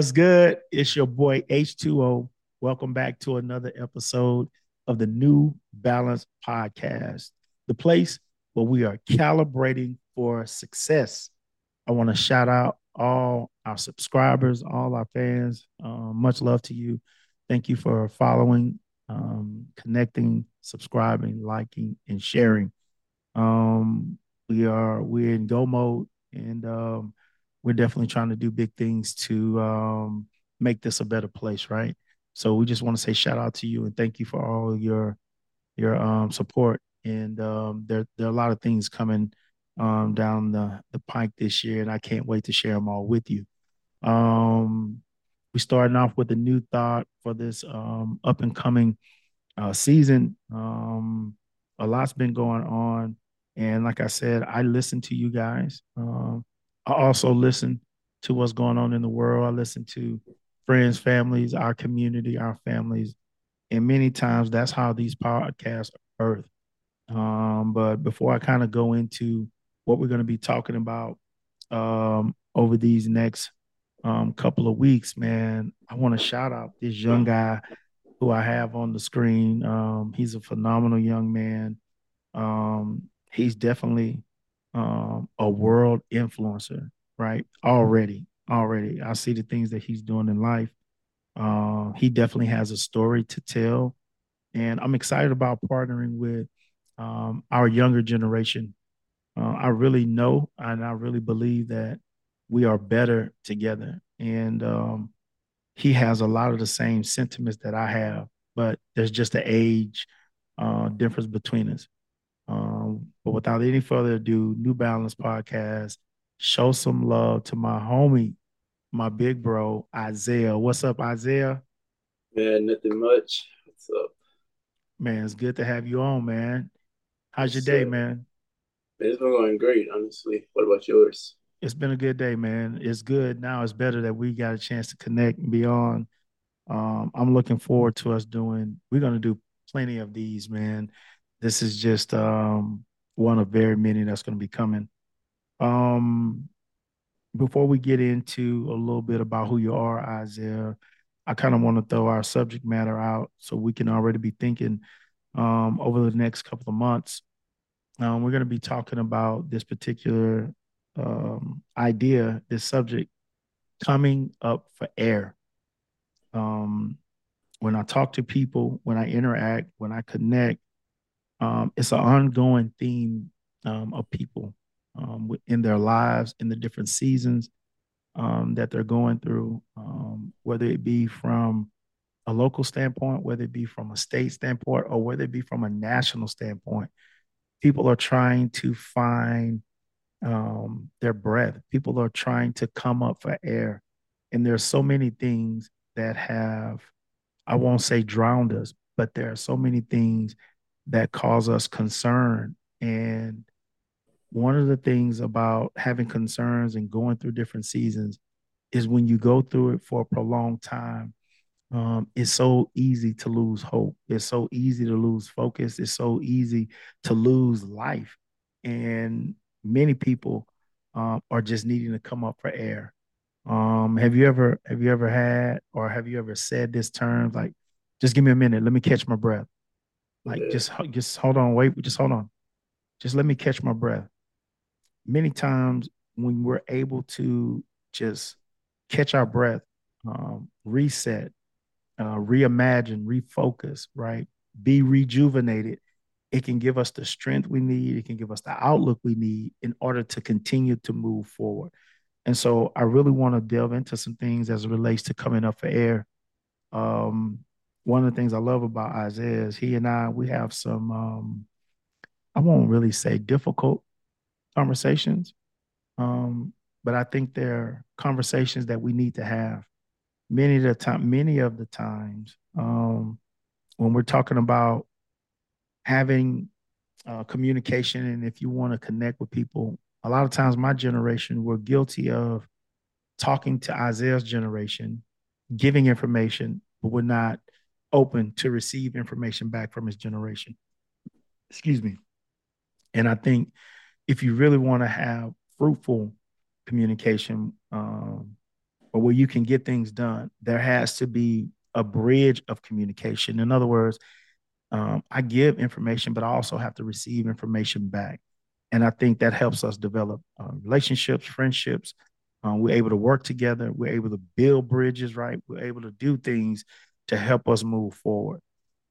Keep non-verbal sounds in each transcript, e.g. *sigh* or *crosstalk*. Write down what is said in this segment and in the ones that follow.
What's good? It's your boy H2O. Welcome back to another episode of the New Balance Podcast, the place where we are calibrating for success. I want to shout out all our subscribers, all our fans. Uh, much love to you. Thank you for following, um, connecting, subscribing, liking, and sharing. Um, we are we're in go mode, and um, we're definitely trying to do big things to um, make this a better place, right? So we just want to say shout out to you and thank you for all your your um, support. And um, there there are a lot of things coming um, down the the pike this year, and I can't wait to share them all with you. Um, we starting off with a new thought for this um, up and coming uh, season. Um, a lot's been going on, and like I said, I listen to you guys. Um, I also listen to what's going on in the world. I listen to friends, families, our community, our families, and many times that's how these podcasts are birthed. Um, but before I kind of go into what we're going to be talking about um, over these next um, couple of weeks, man, I want to shout out this young guy who I have on the screen. Um, he's a phenomenal young man. Um, he's definitely um, a world influencer, right? Already, already. I see the things that he's doing in life. Uh, he definitely has a story to tell. And I'm excited about partnering with um, our younger generation. Uh, I really know and I really believe that we are better together. And um, he has a lot of the same sentiments that I have, but there's just an age uh, difference between us. But without any further ado, New Balance podcast, show some love to my homie, my big bro, Isaiah. What's up, Isaiah? Man, nothing much. What's up? Man, it's good to have you on, man. How's your day, man? It's been going great, honestly. What about yours? It's been a good day, man. It's good. Now it's better that we got a chance to connect and be on. Um, I'm looking forward to us doing, we're going to do plenty of these, man. This is just um, one of very many that's going to be coming. Um, before we get into a little bit about who you are, Isaiah, I kind of want to throw our subject matter out so we can already be thinking um, over the next couple of months. Um, we're going to be talking about this particular um, idea, this subject coming up for air. Um, when I talk to people, when I interact, when I connect, um, it's an ongoing theme um, of people um, in their lives, in the different seasons um, that they're going through, um, whether it be from a local standpoint, whether it be from a state standpoint, or whether it be from a national standpoint. People are trying to find um, their breath. People are trying to come up for air. And there's so many things that have, I won't say drowned us, but there are so many things that cause us concern. And one of the things about having concerns and going through different seasons is when you go through it for a prolonged time, um, it's so easy to lose hope. It's so easy to lose focus. It's so easy to lose life. And many people um, are just needing to come up for air. Um, have you ever have you ever had or have you ever said this term like, just give me a minute, let me catch my breath. Like yeah. just just hold on, wait, just hold on. Just let me catch my breath. Many times when we're able to just catch our breath, um, reset, uh, reimagine, refocus, right? Be rejuvenated. It can give us the strength we need. It can give us the outlook we need in order to continue to move forward. And so I really want to delve into some things as it relates to coming up for air. Um, one of the things I love about Isaiah is he and I we have some um, I won't really say difficult conversations, um, but I think they're conversations that we need to have. Many of the time, many of the times, um, when we're talking about having uh, communication, and if you want to connect with people, a lot of times my generation we're guilty of talking to Isaiah's generation, giving information, but we're not open to receive information back from his generation. Excuse me. And I think if you really want to have fruitful communication, um, or where you can get things done, there has to be a bridge of communication. In other words, um, I give information, but I also have to receive information back. And I think that helps us develop uh, relationships, friendships. Um, we're able to work together. We're able to build bridges, right? We're able to do things to help us move forward.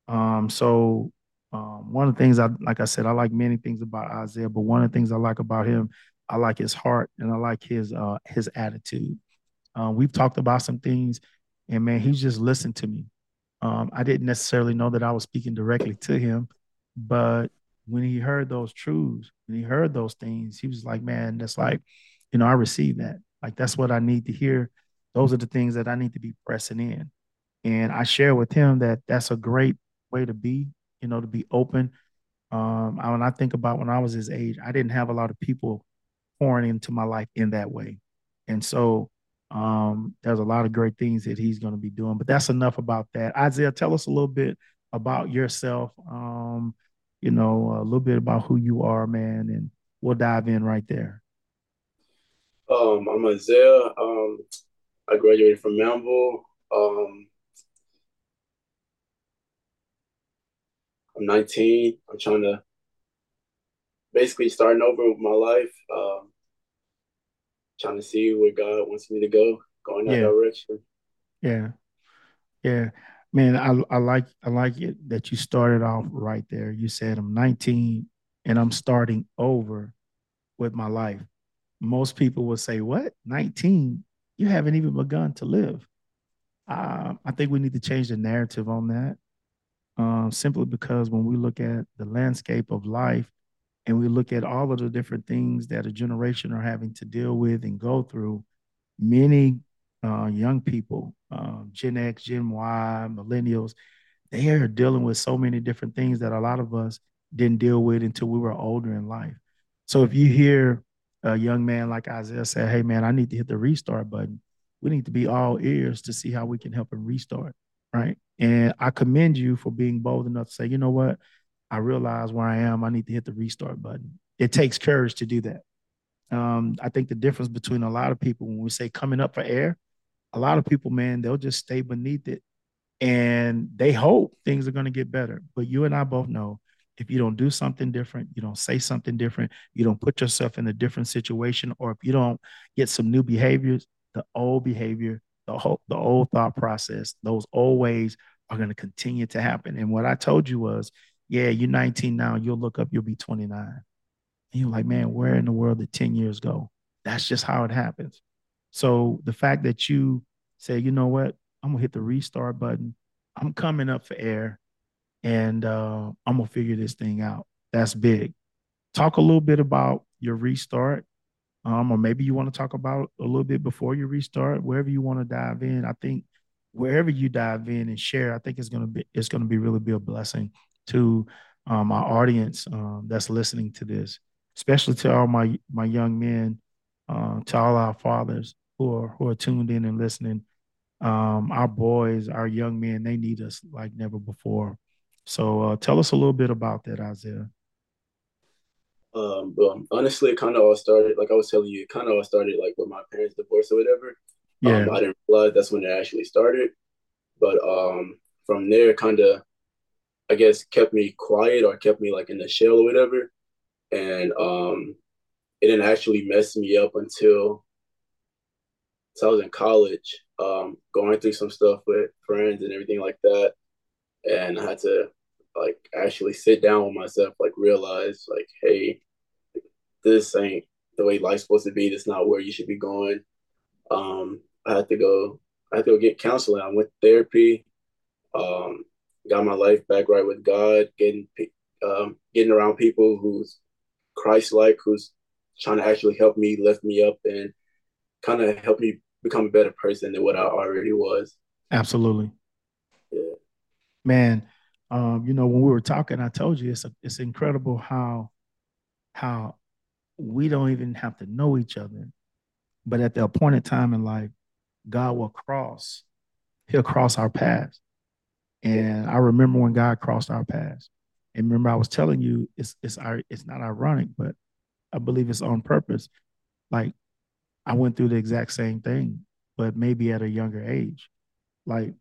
Um, so um, one of the things I like I said, I like many things about Isaiah, but one of the things I like about him, I like his heart and I like his uh, his attitude. Uh, we've talked about some things, and man, he's just listened to me. Um, I didn't necessarily know that I was speaking directly to him, but when he heard those truths, when he heard those things, he was like, man, that's like, you know, I received that. Like, that's what I need to hear. Those are the things that I need to be pressing in. And I share with him that that's a great way to be, you know, to be open. Um, I, when I think about when I was his age, I didn't have a lot of people pouring into my life in that way. And so um, there's a lot of great things that he's going to be doing, but that's enough about that. Isaiah, tell us a little bit about yourself. Um, you know, a little bit about who you are, man, and we'll dive in right there. Um, I'm Isaiah. Um, I graduated from Manville. Um, I'm 19. I'm trying to basically starting over with my life. Um, trying to see where God wants me to go, going that Yeah, direction. yeah, yeah. Man, I I like I like it that you started off right there. You said I'm 19 and I'm starting over with my life. Most people would say, "What? 19? You haven't even begun to live." Um, I think we need to change the narrative on that. Um, simply because when we look at the landscape of life and we look at all of the different things that a generation are having to deal with and go through, many uh, young people, um, Gen X, Gen Y, millennials, they are dealing with so many different things that a lot of us didn't deal with until we were older in life. So if you hear a young man like Isaiah say, "Hey man, I need to hit the restart button," we need to be all ears to see how we can help him restart, right? And I commend you for being bold enough to say, "You know what? I realize where I am. I need to hit the restart button." It takes courage to do that. Um, I think the difference between a lot of people when we say coming up for air, a lot of people, man, they'll just stay beneath it and they hope things are going to get better. But you and I both know if you don't do something different, you don't say something different, you don't put yourself in a different situation, or if you don't get some new behaviors, the old behavior, the whole, the old thought process, those old ways are going to continue to happen. And what I told you was, yeah, you're 19 now, you'll look up, you'll be 29. And you're like, man, where in the world did 10 years go? That's just how it happens. So the fact that you say, you know what, I'm gonna hit the restart button. I'm coming up for air and uh, I'm gonna figure this thing out. That's big. Talk a little bit about your restart. Um, or maybe you want to talk about a little bit before you restart, wherever you want to dive in. I think wherever you dive in and share, I think it's gonna be it's gonna be really be a blessing to um, our audience um, that's listening to this, especially to all my my young men, uh, to all our fathers who are who are tuned in and listening. Um, our boys, our young men, they need us like never before. So uh, tell us a little bit about that, Isaiah. Um, but honestly, it kind of all started, like I was telling you, it kind of all started like with my parents' divorce or whatever. Um, Yeah, I didn't realize that's when it actually started. But um, from there, kind of, I guess, kept me quiet or kept me like in the shell or whatever. And um, it didn't actually mess me up until so I was in college, um, going through some stuff with friends and everything like that. And I had to like actually sit down with myself, like realize like, hey, this ain't the way life's supposed to be. That's not where you should be going. Um, I had to go. I had to go get counseling. I went to therapy. Um, got my life back right with God. Getting um, getting around people who's Christ-like, who's trying to actually help me lift me up and kind of help me become a better person than what I already was. absolutely, Yeah. man. Um, you know, when we were talking, I told you it's a, it's incredible how how we don't even have to know each other, but at the appointed time in life, God will cross. He'll cross our paths. And I remember when God crossed our paths. And remember, I was telling you, it's it's it's not ironic, but I believe it's on purpose. Like I went through the exact same thing. but maybe at a younger age. Like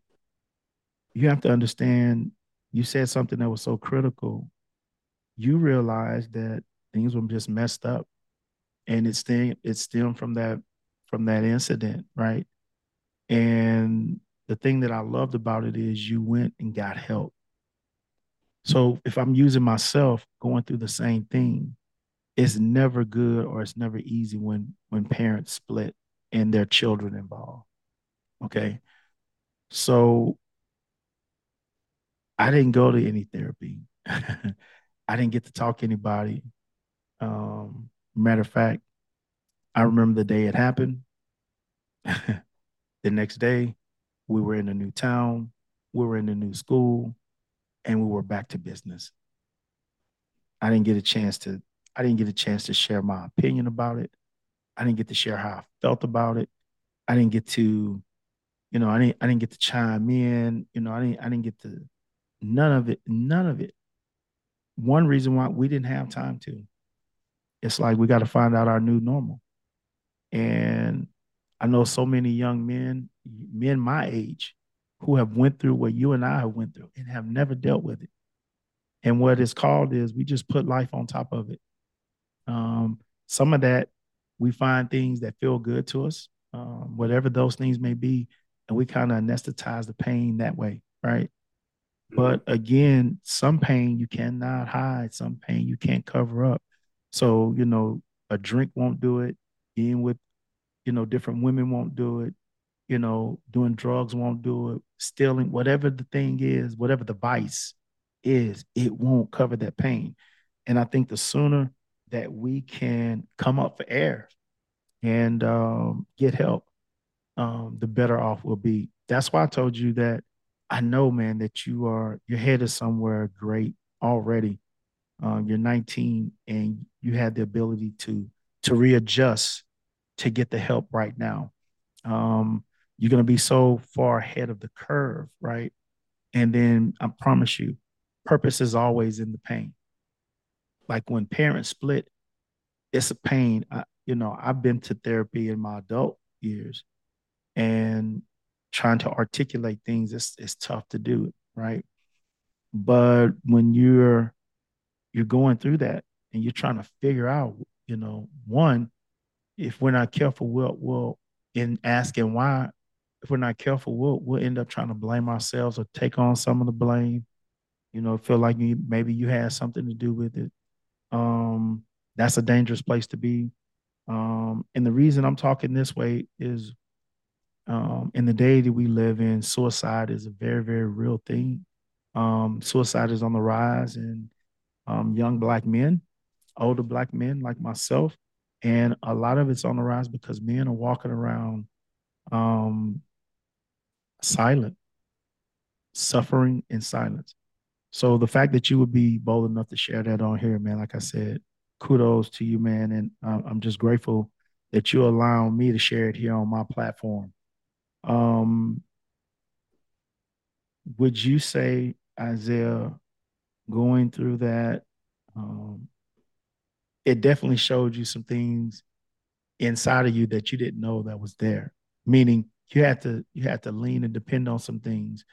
you have to understand, you said something that was so critical. You realized that things were just messed up. And it's stem, it stemmed from that from that incident, right? And the thing that I loved about it is you went and got help. So if I'm using myself going through the same thing, it's never good or it's never easy when when parents split and their children involved. Okay. So I didn't go to any therapy. *laughs* I didn't get to talk to anybody. Um, matter of fact, I remember the day it happened. *laughs* the next day, we were in a new town, we were in a new school, and we were back to business. I didn't get a chance to I didn't get a chance to share my opinion about it. I didn't get to share how I felt about it. I didn't get to, you know, I didn't I didn't get to chime in. You know, I didn't I didn't get to none of it, none of it. One reason why we didn't have time to. It's like we got to find out our new normal. And I know so many young men, men my age, who have went through what you and I have went through and have never dealt with it. And what it's called is we just put life on top of it. Um, some of that we find things that feel good to us, um, whatever those things may be, and we kind of anesthetize the pain that way, right? But again, some pain you cannot hide, some pain you can't cover up. So, you know, a drink won't do it, being with, you know, different women won't do it, you know, doing drugs won't do it, stealing, whatever the thing is, whatever the vice is, it won't cover that pain. And I think the sooner that we can come up for air and um, get help, um, the better off we'll be. That's why I told you that I know, man, that you are your head is somewhere great already. Um, you're 19 and you had the ability to to readjust to get the help right now. Um, you're gonna be so far ahead of the curve, right? And then I promise you, purpose is always in the pain. Like when parents split, it's a pain. I, you know, I've been to therapy in my adult years, and trying to articulate things it's, it's tough to do right? But when you're you're going through that and you're trying to figure out you know one if we're not careful we'll we'll in asking why if we're not careful we'll we'll end up trying to blame ourselves or take on some of the blame you know feel like you, maybe you had something to do with it. Um that's a dangerous place to be. Um and the reason i'm talking this way is um, in the day that we live in, suicide is a very, very real thing. Um, suicide is on the rise in um, young black men, older black men like myself, and a lot of it's on the rise because men are walking around um, silent, suffering in silence. So the fact that you would be bold enough to share that on here, man, like I said, kudos to you, man, and I'm just grateful that you allow me to share it here on my platform. Um, would you say, Isaiah, going through that, um, it definitely showed you some things inside of you that you didn't know that was there. Meaning you had to you had to lean and depend on some things,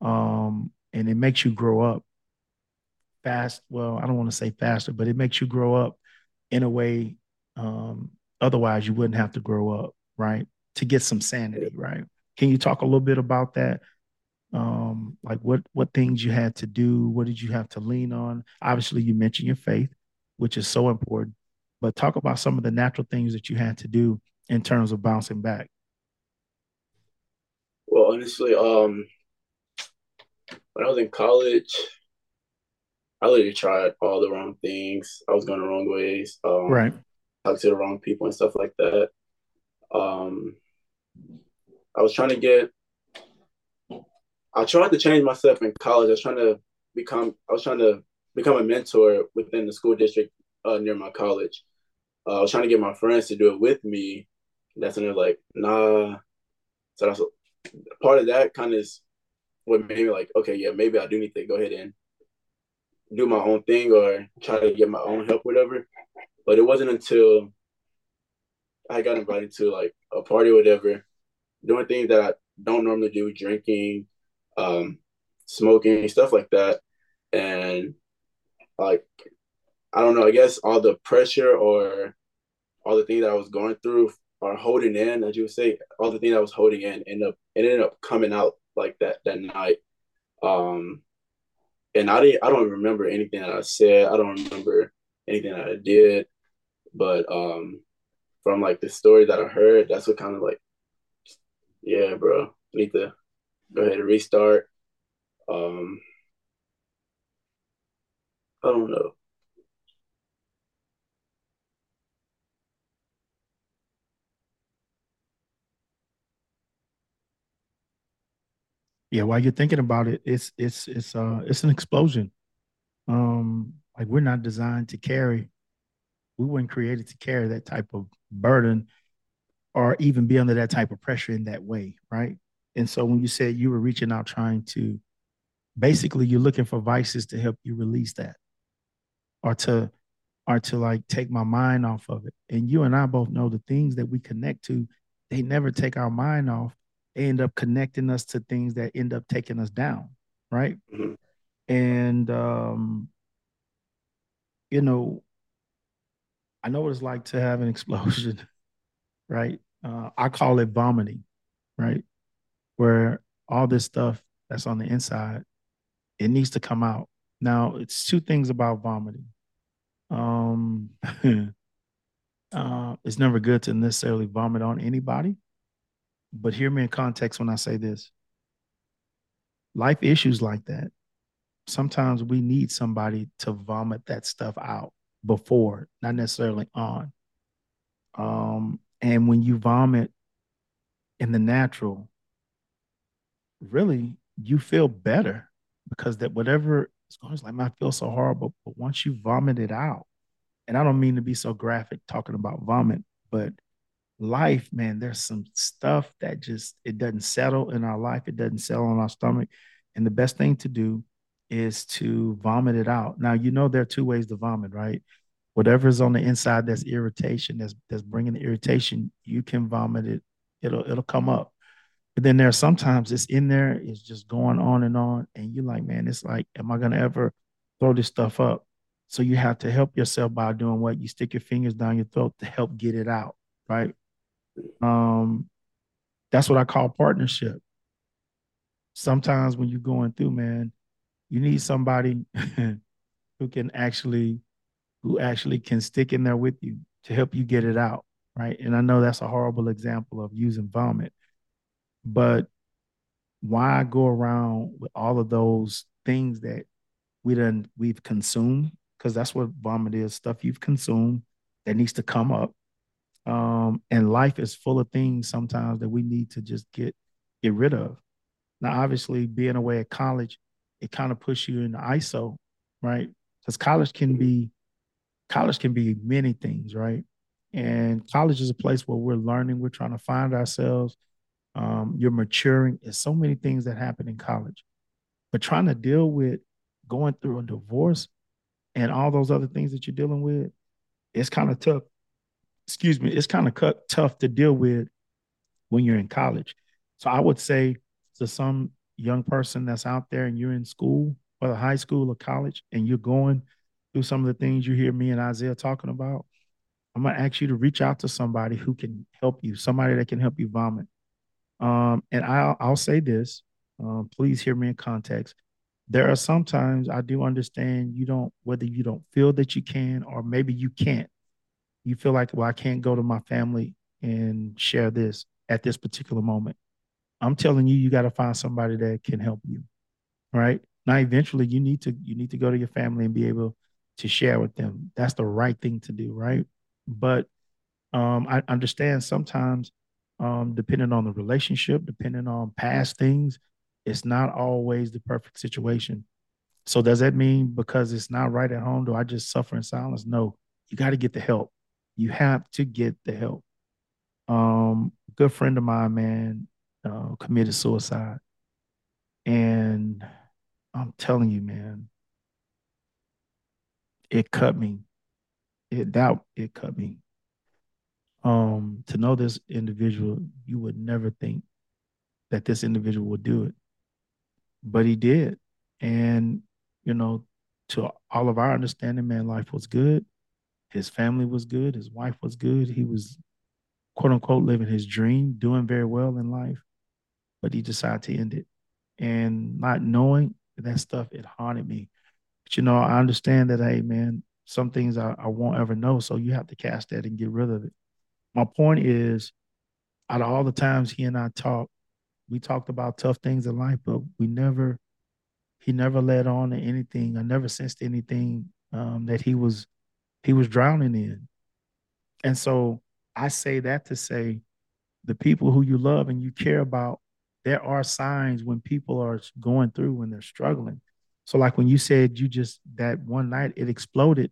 um, and it makes you grow up fast. Well, I don't want to say faster, but it makes you grow up in a way. Um, otherwise, you wouldn't have to grow up, right? To get some sanity, right? Can you talk a little bit about that? Um, like what what things you had to do, what did you have to lean on? Obviously, you mentioned your faith, which is so important, but talk about some of the natural things that you had to do in terms of bouncing back. Well, honestly, um, when I was in college, I literally tried all the wrong things. I was going the wrong ways. Um, right. Talked to the wrong people and stuff like that. Um, I was trying to get. I tried to change myself in college. I was trying to become. I was trying to become a mentor within the school district uh, near my college. Uh, I was trying to get my friends to do it with me. That's when they're like, nah. So that's part of that kind of is what made me like, okay, yeah, maybe I do need to go ahead and do my own thing or try to get my own help, whatever. But it wasn't until I got invited to like a party or whatever, doing things that I don't normally do, drinking, um, smoking, stuff like that. And like, I don't know, I guess all the pressure or all the things that I was going through or holding in, as you would say, all the things I was holding in ended up it ended up coming out like that that night. Um, and I didn't I don't remember anything that I said. I don't remember anything that I did. But um from like the story that I heard, that's what kind of like yeah, bro. Need to go ahead and restart. Um I don't know. Yeah, while you're thinking about it, it's it's it's uh it's an explosion. Um, like we're not designed to carry, we weren't created to carry that type of burden or even be under that type of pressure in that way, right? And so when you said you were reaching out trying to basically you're looking for vices to help you release that or to or to like take my mind off of it. And you and I both know the things that we connect to, they never take our mind off. They end up connecting us to things that end up taking us down, right? Mm-hmm. And um, you know, I know what it's like to have an *laughs* explosion, right? Uh, I call it vomiting, right? Where all this stuff that's on the inside, it needs to come out. Now, it's two things about vomiting. Um, *laughs* uh, it's never good to necessarily vomit on anybody, but hear me in context when I say this. Life issues like that, sometimes we need somebody to vomit that stuff out before, not necessarily on. Um, and when you vomit in the natural, really you feel better because that whatever it's going to like, I feel so horrible. But once you vomit it out, and I don't mean to be so graphic talking about vomit, but life, man, there's some stuff that just it doesn't settle in our life. It doesn't settle on our stomach. And the best thing to do is to vomit it out. Now, you know there are two ways to vomit, right? Whatever's on the inside that's irritation, that's that's bringing the irritation, you can vomit it. It'll it'll come up. But then there are sometimes it's in there, it's just going on and on. And you're like, man, it's like, am I gonna ever throw this stuff up? So you have to help yourself by doing what? You stick your fingers down your throat to help get it out, right? Um, that's what I call partnership. Sometimes when you're going through, man, you need somebody *laughs* who can actually who actually can stick in there with you to help you get it out, right? And I know that's a horrible example of using vomit, but why go around with all of those things that we done we've consumed? Because that's what vomit is, stuff you've consumed that needs to come up. Um, and life is full of things sometimes that we need to just get get rid of. Now, obviously, being away at college, it kind of puts you in the ISO, right? Because college can be college can be many things, right? And college is a place where we're learning, we're trying to find ourselves, um, you're maturing. There's so many things that happen in college, but trying to deal with going through a divorce and all those other things that you're dealing with, it's kind of tough. Excuse me, it's kind of tough to deal with when you're in college. So I would say to some young person that's out there and you're in school, whether high school or college, and you're going through some of the things you hear me and Isaiah talking about, I'm gonna ask you to reach out to somebody who can help you, somebody that can help you vomit. Um, and I'll, I'll say this, um, please hear me in context. There are sometimes I do understand you don't, whether you don't feel that you can, or maybe you can't. You feel like, well, I can't go to my family and share this at this particular moment. I'm telling you, you got to find somebody that can help you. Right now, eventually, you need to you need to go to your family and be able to share with them. That's the right thing to do, right? But um, I understand sometimes um, depending on the relationship, depending on past things, it's not always the perfect situation. So does that mean because it's not right at home, do I just suffer in silence? No, you got to get the help. You have to get the help. Um, good friend of mine, man, uh, committed suicide, and I'm telling you, man, it cut me. It that it cut me um, to know this individual, you would never think that this individual would do it. But he did. And, you know, to all of our understanding, man, life was good. His family was good. His wife was good. He was, quote unquote, living his dream, doing very well in life. But he decided to end it. And not knowing that stuff, it haunted me. But, you know, I understand that, hey, man, some things I, I won't ever know. So you have to cast that and get rid of it. My point is, out of all the times he and I talked, we talked about tough things in life, but we never, he never led on to anything. I never sensed anything um, that he was, he was drowning in. And so I say that to say, the people who you love and you care about, there are signs when people are going through when they're struggling. So, like when you said you just that one night it exploded,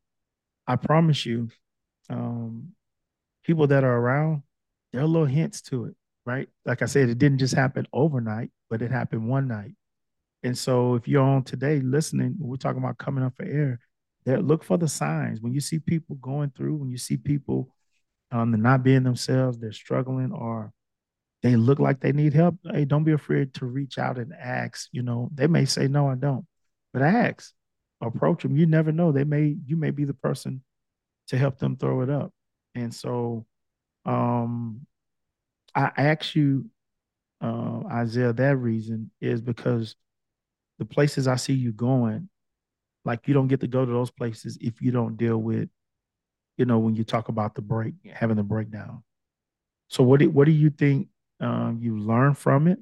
I promise you, um, people that are around, there are little hints to it right? Like I said, it didn't just happen overnight, but it happened one night. And so if you're on today listening, we're talking about coming up for air, there look for the signs. When you see people going through, when you see people um, they're not being themselves, they're struggling, or they look like they need help, hey, don't be afraid to reach out and ask. You know, they may say, no, I don't, but ask, approach them. You never know. They may, you may be the person to help them throw it up. And so, um, I ask you, uh, Isaiah, that reason is because the places I see you going, like you don't get to go to those places if you don't deal with, you know, when you talk about the break, having the breakdown. So what do, what do you think um, you learn from it,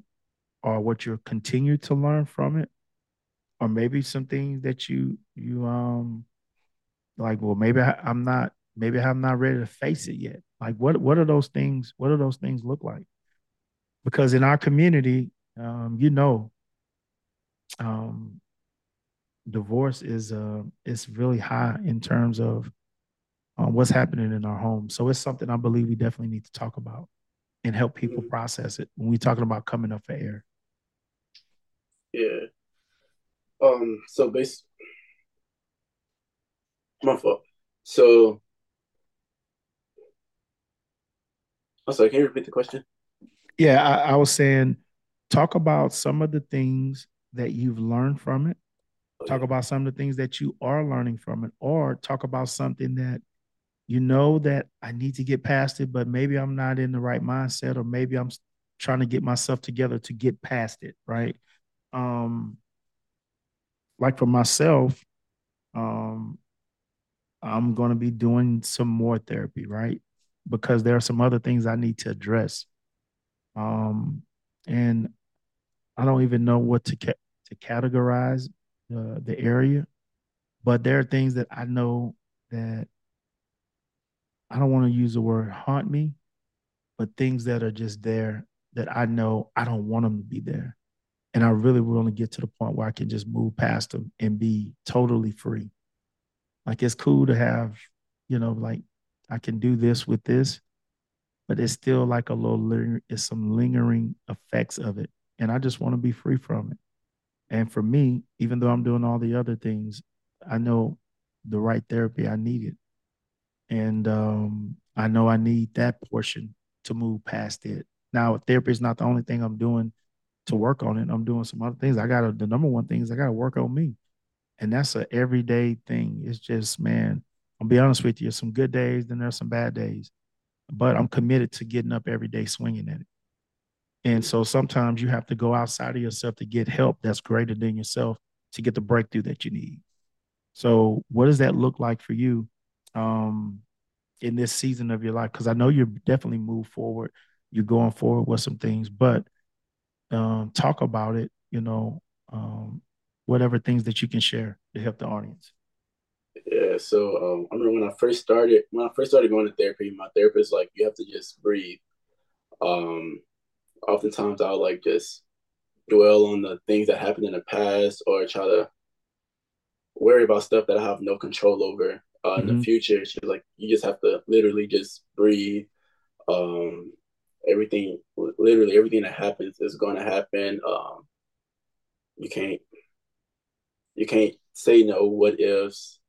or what you continue to learn from it, or maybe some things that you you um like? Well, maybe I, I'm not maybe I'm not ready to face it yet. Like what what are those things? What do those things look like? Because in our community, um, you know, um, divorce is uh is really high in terms of um, what's happening in our home. So it's something I believe we definitely need to talk about and help people mm-hmm. process it when we're talking about coming up for air. Yeah. Um. So based, my fault. So I'm sorry, can you repeat the question? Yeah, I, I was saying, talk about some of the things that you've learned from it. Okay. Talk about some of the things that you are learning from it, or talk about something that you know that I need to get past it, but maybe I'm not in the right mindset, or maybe I'm trying to get myself together to get past it, right? Um, like for myself, um, I'm going to be doing some more therapy, right? because there are some other things I need to address. Um, and I don't even know what to ca- to categorize the the area, but there are things that I know that I don't want to use the word haunt me, but things that are just there that I know I don't want them to be there. And I really want to get to the point where I can just move past them and be totally free. Like it's cool to have, you know, like I can do this with this, but it's still like a little, it's some lingering effects of it. And I just want to be free from it. And for me, even though I'm doing all the other things, I know the right therapy I needed. And um, I know I need that portion to move past it. Now, therapy is not the only thing I'm doing to work on it. I'm doing some other things. I got to, the number one thing is I got to work on me. And that's an everyday thing. It's just, man, I'll be honest with you, some good days, then there's some bad days. But I'm committed to getting up every day swinging at it. And so sometimes you have to go outside of yourself to get help that's greater than yourself to get the breakthrough that you need. So, what does that look like for you um, in this season of your life? Because I know you're definitely moved forward. You're going forward with some things, but um, talk about it. You know, um, whatever things that you can share to help the audience. Yeah, so um, I remember when I first started when I first started going to therapy, my therapist like you have to just breathe. Um, oftentimes I'll like just dwell on the things that happened in the past or try to worry about stuff that I have no control over uh, mm-hmm. in the mm-hmm. future. She's like, you just have to literally just breathe. Um, everything, literally everything that happens is going to happen. Um, you can't, you can't say no what ifs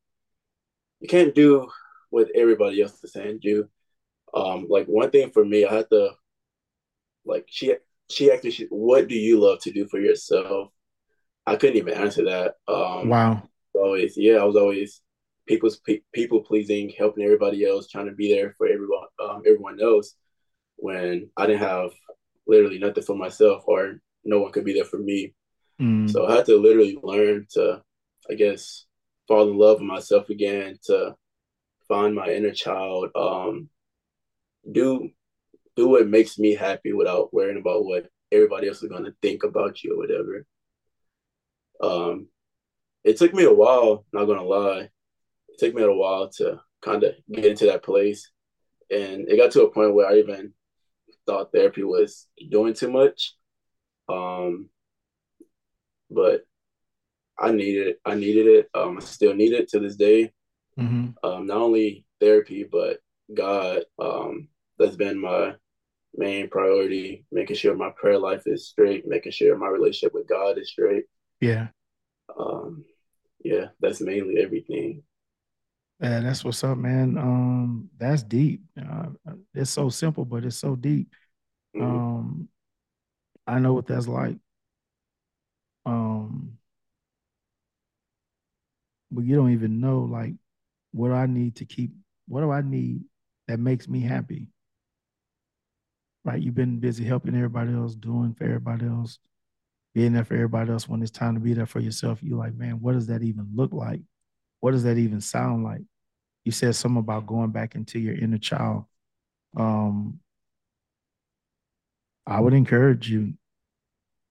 you can't do what everybody else is saying do. Um, like one thing for me, I had to like she she asked me, "What do you love to do for yourself?" I couldn't even answer that. Um, wow. Always, yeah, I was always people's pe- people pleasing, helping everybody else, trying to be there for everyone, um, everyone else. When I didn't have literally nothing for myself, or no one could be there for me. Mm. So I had to literally learn to, I guess, fall in love with myself again, to find my inner child, um, do do what makes me happy without worrying about what everybody else is gonna think about you or whatever. Um, it took me a while, not gonna lie. It took me a while to kind of get into that place. And it got to a point where I even thought therapy was doing too much. Um, but I needed it. I needed it. Um, I still need it to this day. Mm-hmm. Um, not only therapy, but God. Um, that's been my main priority. Making sure my prayer life is straight. Making sure my relationship with God is straight. Yeah. Um, yeah, that's mainly everything. Yeah, that's what's up, man. Um, that's deep. Uh, it's so simple, but it's so deep. Mm-hmm. Um, I know what that's like. Um, but you don't even know like what I need to keep. What do I need that makes me happy? Right? You've been busy helping everybody else, doing for everybody else, being there for everybody else. When it's time to be there for yourself, you're like, man, what does that even look like? What does that even sound like? You said something about going back into your inner child. Um, I would encourage you.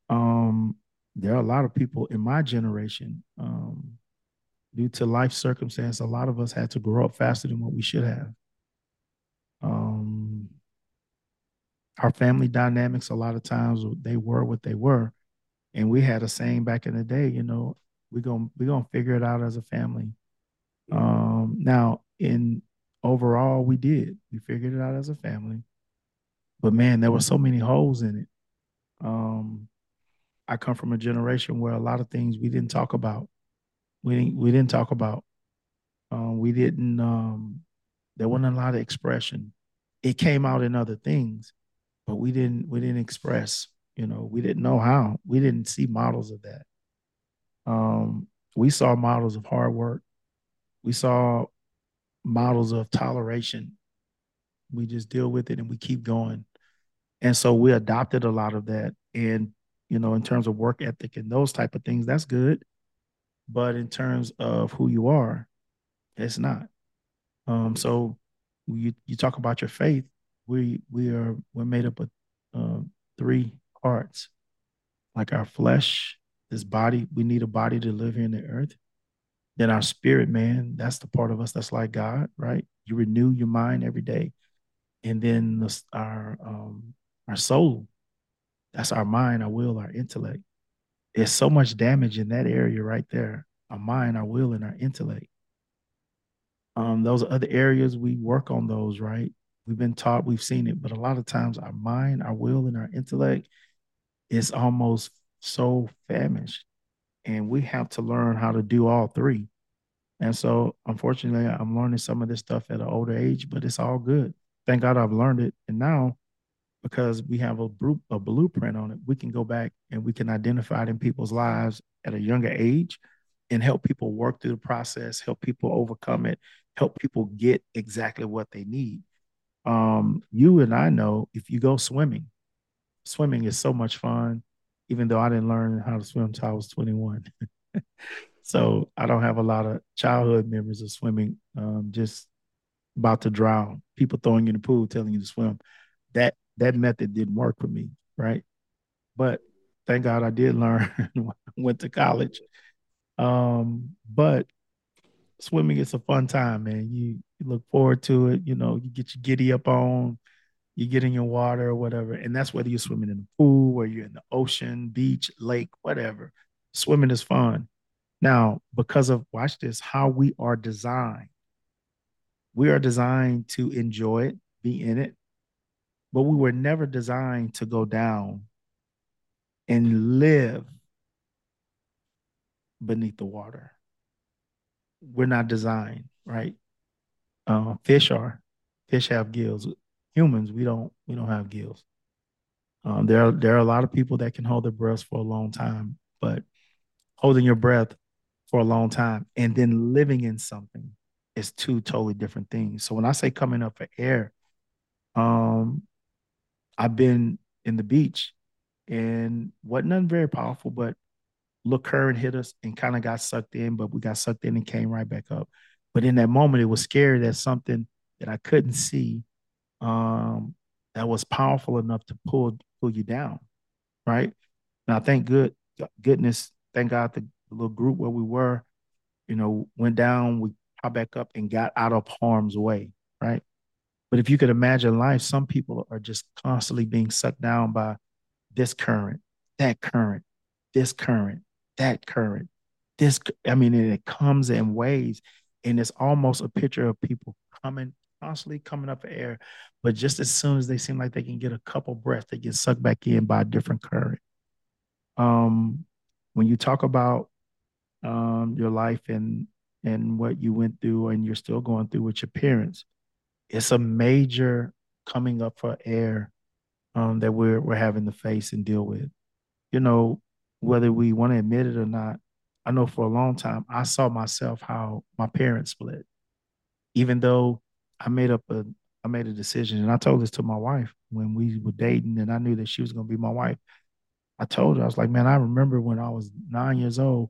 Um, there are a lot of people in my generation, um, due to life circumstance, a lot of us had to grow up faster than what we should have. Um, our family dynamics, a lot of times, they were what they were, and we had a saying back in the day, you know, we're gonna we're gonna figure it out as a family. Um, now, in overall, we did. We figured it out as a family, but man, there were so many holes in it. Um, I come from a generation where a lot of things we didn't talk about. We didn't we didn't talk about. Um, we didn't. Um, there wasn't a lot of expression. It came out in other things, but we didn't we didn't express. You know, we didn't know how. We didn't see models of that. Um, we saw models of hard work. We saw models of toleration. We just deal with it and we keep going. And so we adopted a lot of that. And, you know, in terms of work ethic and those type of things, that's good. But in terms of who you are, it's not. Um, so you you talk about your faith. We we are we're made up of uh, three parts, like our flesh, this body. We need a body to live here in the earth. Then our spirit, man, that's the part of us that's like God, right? You renew your mind every day. And then the, our um, our soul, that's our mind, our will, our intellect. There's so much damage in that area right there. Our mind, our will, and our intellect. Um, those other areas we work on those, right? We've been taught, we've seen it, but a lot of times our mind, our will, and our intellect is almost so famished and we have to learn how to do all three. And so, unfortunately, I'm learning some of this stuff at an older age, but it's all good. Thank God I've learned it. And now, because we have a, a blueprint on it, we can go back and we can identify it in people's lives at a younger age and help people work through the process, help people overcome it, help people get exactly what they need. Um, you and I know if you go swimming, swimming is so much fun even though I didn't learn how to swim until I was 21. *laughs* so I don't have a lot of childhood memories of swimming. Um, just about to drown, people throwing you in the pool, telling you to swim. That that method didn't work for me, right? But thank God I did learn. *laughs* went to college. Um, but swimming is a fun time, man. You, you look forward to it. You know, you get your giddy up on you get in your water or whatever. And that's whether you're swimming in the pool or you're in the ocean, beach, lake, whatever. Swimming is fun. Now, because of, watch this, how we are designed, we are designed to enjoy it, be in it, but we were never designed to go down and live beneath the water. We're not designed, right? Uh, fish are. Fish have gills humans we don't we don't have gills Um, there are there are a lot of people that can hold their breath for a long time, but holding your breath for a long time and then living in something is two totally different things. So when I say coming up for air, um, I've been in the beach and wasn't nothing very powerful, but look current hit us and kind of got sucked in, but we got sucked in and came right back up. But in that moment, it was scary that something that I couldn't see um, that was powerful enough to pull pull you down, right? Now, thank good goodness, thank God the, little group where we were, you know, went down, we popped back up and got out of harm's way, right? But if you could imagine life, some people are just constantly being sucked down by this current, that current, this current, that current, this. I mean, it comes in waves, and it's almost a picture of people coming constantly coming up for air, but just as soon as they seem like they can get a couple breaths, they get sucked back in by a different current. Um, when you talk about um, your life and and what you went through and you're still going through with your parents, it's a major coming up for air um, that we're we're having to face and deal with. You know, whether we want to admit it or not, I know for a long time I saw myself how my parents split. Even though I made up a I made a decision and I told this to my wife when we were dating and I knew that she was gonna be my wife. I told her, I was like, man, I remember when I was nine years old,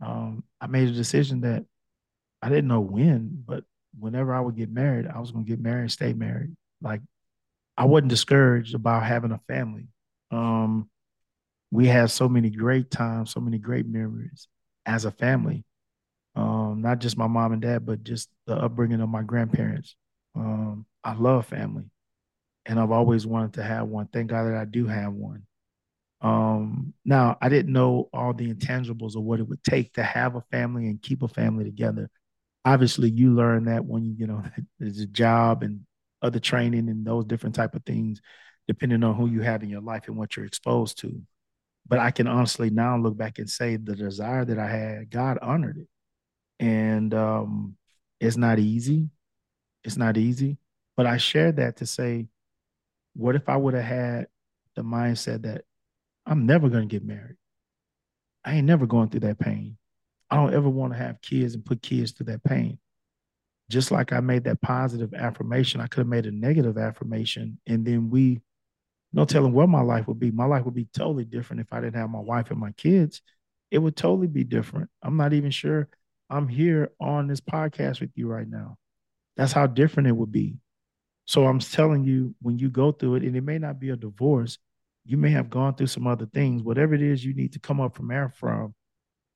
um, I made a decision that I didn't know when, but whenever I would get married, I was gonna get married and stay married. Like I wasn't discouraged about having a family. Um, we had so many great times, so many great memories as a family um, not just my mom and dad, but just the upbringing of my grandparents. Um, I love family, and I've always wanted to have one. Thank God that I do have one. Um, now I didn't know all the intangibles of what it would take to have a family and keep a family together. Obviously, you learn that when you, you know, *laughs* there's a job and other training and those different type of things, depending on who you have in your life and what you're exposed to. But I can honestly now look back and say the desire that I had, God honored it and um, it's not easy. It's not easy. But I shared that to say, what if I would have had the mindset that I'm never going to get married? I ain't never going through that pain. I don't ever want to have kids and put kids through that pain. Just like I made that positive affirmation, I could have made a negative affirmation. And then we, no telling what my life would be. My life would be totally different if I didn't have my wife and my kids. It would totally be different. I'm not even sure I'm here on this podcast with you right now. That's how different it would be. So I'm telling you, when you go through it, and it may not be a divorce, you may have gone through some other things, whatever it is you need to come up from air from.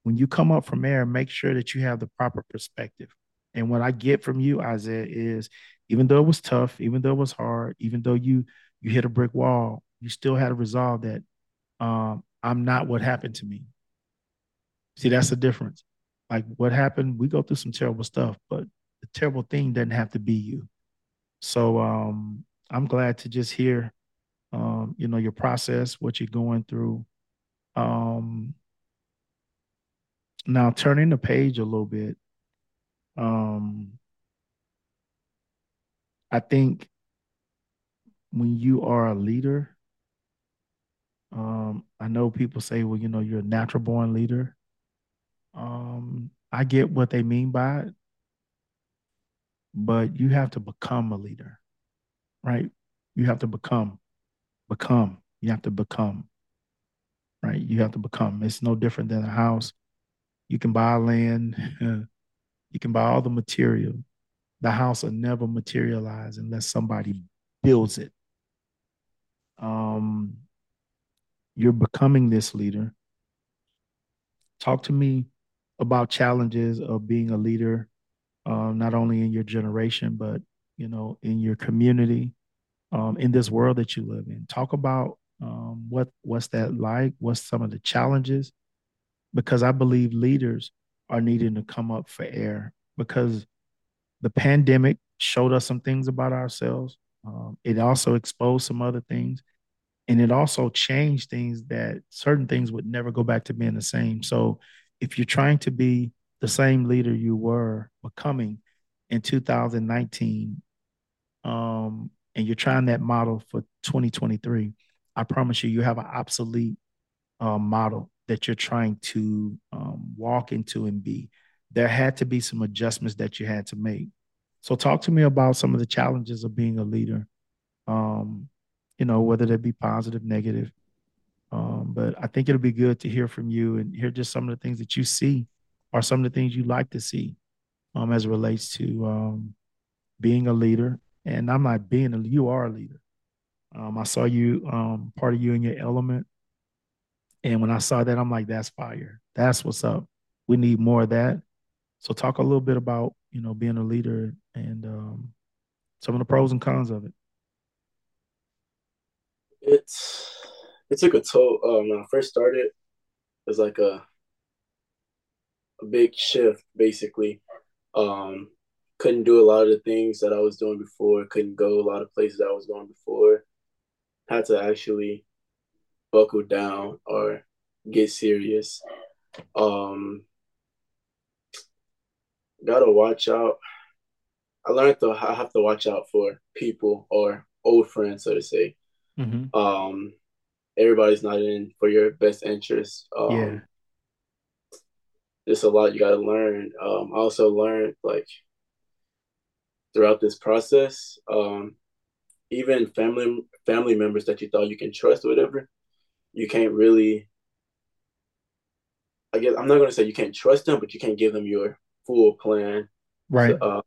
When you come up from air, make sure that you have the proper perspective. And what I get from you, Isaiah, is even though it was tough, even though it was hard, even though you you hit a brick wall, you still had to resolve that um, I'm not what happened to me. See, that's the difference like what happened, we go through some terrible stuff, but the terrible thing doesn't have to be you. So um, I'm glad to just hear, um, you know, your process, what you're going through. Um, now turning the page a little bit, um, I think when you are a leader, um, I know people say, well, you know, you're a natural born leader. Um, I get what they mean by it, but you have to become a leader, right? You have to become, become. You have to become, right? You have to become. It's no different than a house. You can buy land, *laughs* you can buy all the material. The house will never materialize unless somebody builds it. Um, you're becoming this leader. Talk to me about challenges of being a leader, um, not only in your generation, but you know, in your community, um, in this world that you live in. Talk about um, what what's that like? What's some of the challenges? Because I believe leaders are needing to come up for air because the pandemic showed us some things about ourselves. Um, it also exposed some other things, and it also changed things that certain things would never go back to being the same. So if you're trying to be the same leader you were becoming in 2019, um, and you're trying that model for 2023, I promise you, you have an obsolete uh, model that you're trying to um, walk into and be. There had to be some adjustments that you had to make. So, talk to me about some of the challenges of being a leader. Um, you know, whether they be positive, negative. But I think it'll be good to hear from you and hear just some of the things that you see, or some of the things you like to see, um, as it relates to um, being a leader. And I'm not being a you are a leader. Um, I saw you um, part of you in your element and when I saw that, I'm like, that's fire. That's what's up. We need more of that. So talk a little bit about, you know, being a leader and um, some of the pros and cons of it. It's it took a toll. Um, when I first started, it was like a a big shift, basically. Um, couldn't do a lot of the things that I was doing before. Couldn't go a lot of places I was going before. Had to actually buckle down or get serious. Um, gotta watch out. I learned to I have to watch out for people or old friends, so to say. Mm-hmm. Um, everybody's not in for your best interest. Um, yeah. There's a lot you got to learn. Um, I also learned like throughout this process, um, even family family members that you thought you can trust or whatever, you can't really I guess I'm not gonna say you can't trust them, but you can't give them your full plan. Right. So, uh,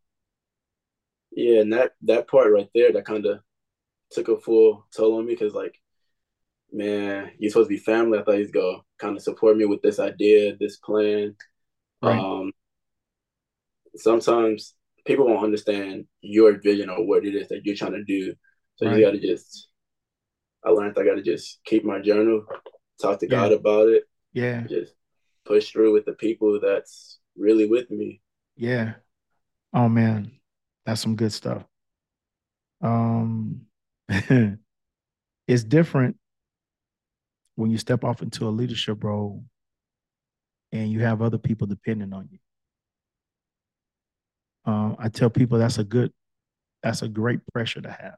yeah, and that that part right there, that kind of took a full toll on me because, like, man, you're supposed to be family. I thought he's gonna kind of support me with this idea, this plan. Right. Um, sometimes people won't understand your vision or what it is that you're trying to do, so right. you got to just I learned I got to just keep my journal, talk to yeah. God about it. Yeah. Just push through with the people that's really with me. Yeah. Oh man, that's some good stuff. Um, *laughs* it's different when you step off into a leadership role and you have other people depending on you. Uh, I tell people that's a good, that's a great pressure to have